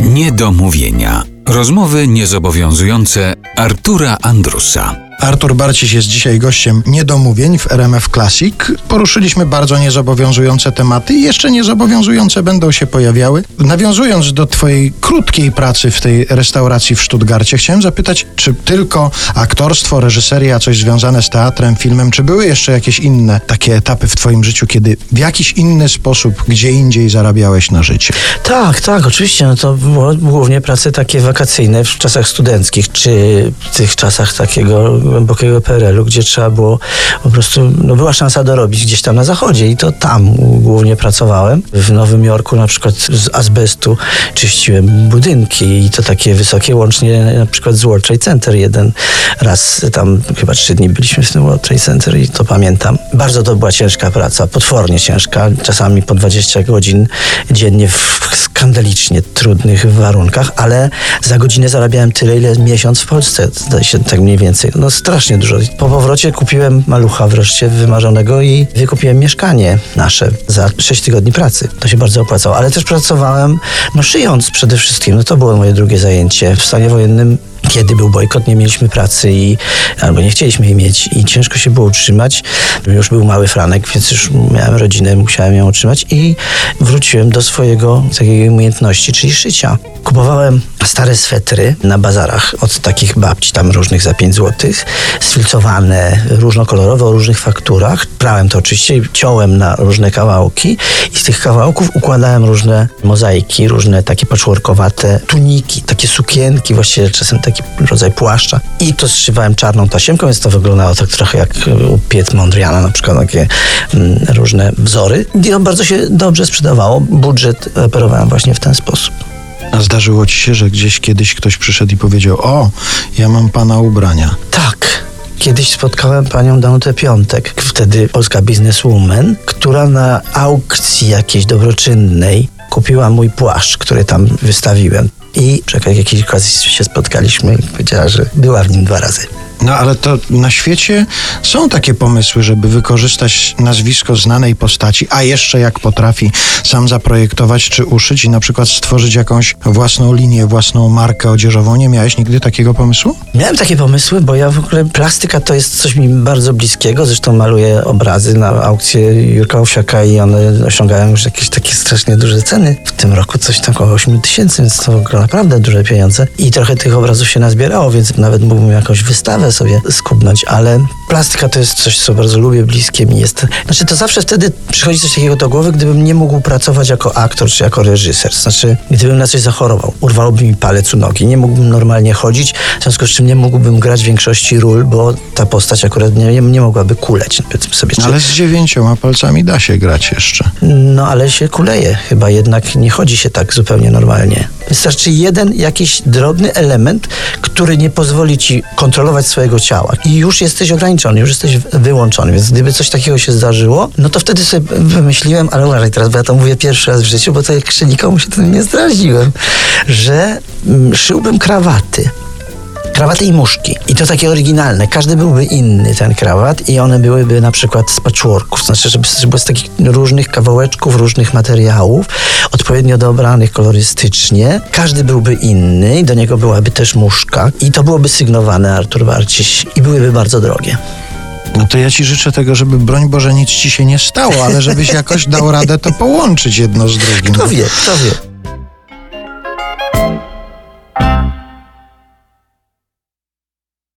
Niedomówienia. Rozmowy niezobowiązujące Artura Andrusa. Artur Barciś jest dzisiaj gościem niedomówień w RMF Classic. Poruszyliśmy bardzo niezobowiązujące tematy i jeszcze niezobowiązujące będą się pojawiały. Nawiązując do Twojej krótkiej pracy w tej restauracji w Stuttgarcie, chciałem zapytać, czy tylko aktorstwo, reżyseria, coś związane z teatrem, filmem, czy były jeszcze jakieś inne takie etapy w Twoim życiu, kiedy w jakiś inny sposób, gdzie indziej zarabiałeś na życie? Tak, tak, oczywiście. No to było głównie prace takie wakacyjne w czasach studenckich, czy w tych czasach takiego głębokiego PRL-u, gdzie trzeba było po prostu, no była szansa dorobić gdzieś tam na zachodzie i to tam głównie pracowałem. W Nowym Jorku na przykład z azbestu czyściłem budynki i to takie wysokie, łącznie na przykład z World Trade Center jeden raz, tam chyba trzy dni byliśmy w tym World Trade Center i to pamiętam. Bardzo to była ciężka praca, potwornie ciężka, czasami po 20 godzin dziennie w skandalicznie trudnych warunkach, ale za godzinę zarabiałem tyle, ile miesiąc w Polsce, zdaje się tak mniej więcej. No strasznie dużo. Po powrocie kupiłem malucha wreszcie wymarzonego i wykupiłem mieszkanie nasze za 6 tygodni pracy. To się bardzo opłacało, ale też pracowałem, no szyjąc przede wszystkim. No to było moje drugie zajęcie. W stanie wojennym kiedy był bojkot, nie mieliśmy pracy i albo nie chcieliśmy jej mieć i ciężko się było utrzymać. Już był mały Franek, więc już miałem rodzinę, musiałem ją utrzymać i wróciłem do swojego takiej umiejętności, czyli szycia. Kupowałem stare swetry na bazarach od takich babci tam różnych za 5 zł, sfilcowane, różnokolorowe, o różnych fakturach. Prałem to oczywiście, ciąłem na różne kawałki i z tych kawałków układałem różne mozaiki, różne takie patchworkowate tuniki, takie sukienki, właściwie czasem taki rodzaj płaszcza. I to zszywałem czarną tasiemką, więc to wyglądało tak trochę jak u Piet Mondriana, na przykład takie mm, różne wzory. I to bardzo się dobrze sprzedawało. Budżet operowałem właśnie w ten sposób. A zdarzyło ci się, że gdzieś kiedyś ktoś przyszedł i powiedział: O, ja mam pana ubrania. Tak. Kiedyś spotkałem panią Danutę Piątek, wtedy polska bizneswoman, która na aukcji jakiejś dobroczynnej kupiła mój płaszcz, który tam wystawiłem. I przy jakiejś okazji się spotkaliśmy i powiedziała, że była w nim dwa razy. No ale to na świecie są takie pomysły, żeby wykorzystać nazwisko znanej postaci, a jeszcze jak potrafi sam zaprojektować czy uszyć i na przykład stworzyć jakąś własną linię, własną markę odzieżową. Nie miałeś nigdy takiego pomysłu? Miałem takie pomysły, bo ja w ogóle plastyka to jest coś mi bardzo bliskiego. Zresztą maluję obrazy na aukcję Jurka Owsiaka i one osiągają już jakieś takie strasznie duże ceny. W tym roku coś tam około 8 tysięcy, więc to naprawdę duże pieniądze. I trochę tych obrazów się nazbierało, więc nawet mógłbym jakąś wystawę sobie skubnąć, ale plastyka to jest coś, co bardzo lubię, bliskie mi jest. Znaczy to zawsze wtedy przychodzi coś takiego do głowy, gdybym nie mógł pracować jako aktor czy jako reżyser. Znaczy, gdybym na coś zachorował, urwałoby mi palec u nogi, nie mógłbym normalnie chodzić, w związku z czym nie mógłbym grać większości ról, bo ta postać akurat nie, nie mogłaby kuleć, sobie. No, ale z dziewięcioma palcami da się grać jeszcze. No ale się kuleje, chyba jednak nie chodzi się tak zupełnie normalnie. Wystarczy jeden jakiś drobny element, który nie pozwoli ci kontrolować swojego ciała. I już jesteś ograniczony, już jesteś wyłączony, więc gdyby coś takiego się zdarzyło, no to wtedy sobie wymyśliłem, ale uważaj teraz, bo ja to mówię pierwszy raz w życiu, bo to jak nikomu się tym nie zdradziłem, że mm, szyłbym krawaty krawaty i muszki. I to takie oryginalne. Każdy byłby inny, ten krawat, i one byłyby na przykład z patchworków, znaczy, żeby, żeby z takich różnych kawałeczków, różnych materiałów, odpowiednio dobranych kolorystycznie. Każdy byłby inny, i do niego byłaby też muszka, i to byłoby sygnowane Artur Warciś, i byłyby bardzo drogie. No to ja ci życzę tego, żeby broń Boże nic ci się nie stało, ale żebyś jakoś dał radę to połączyć jedno z drugim. Kto wie, kto wie.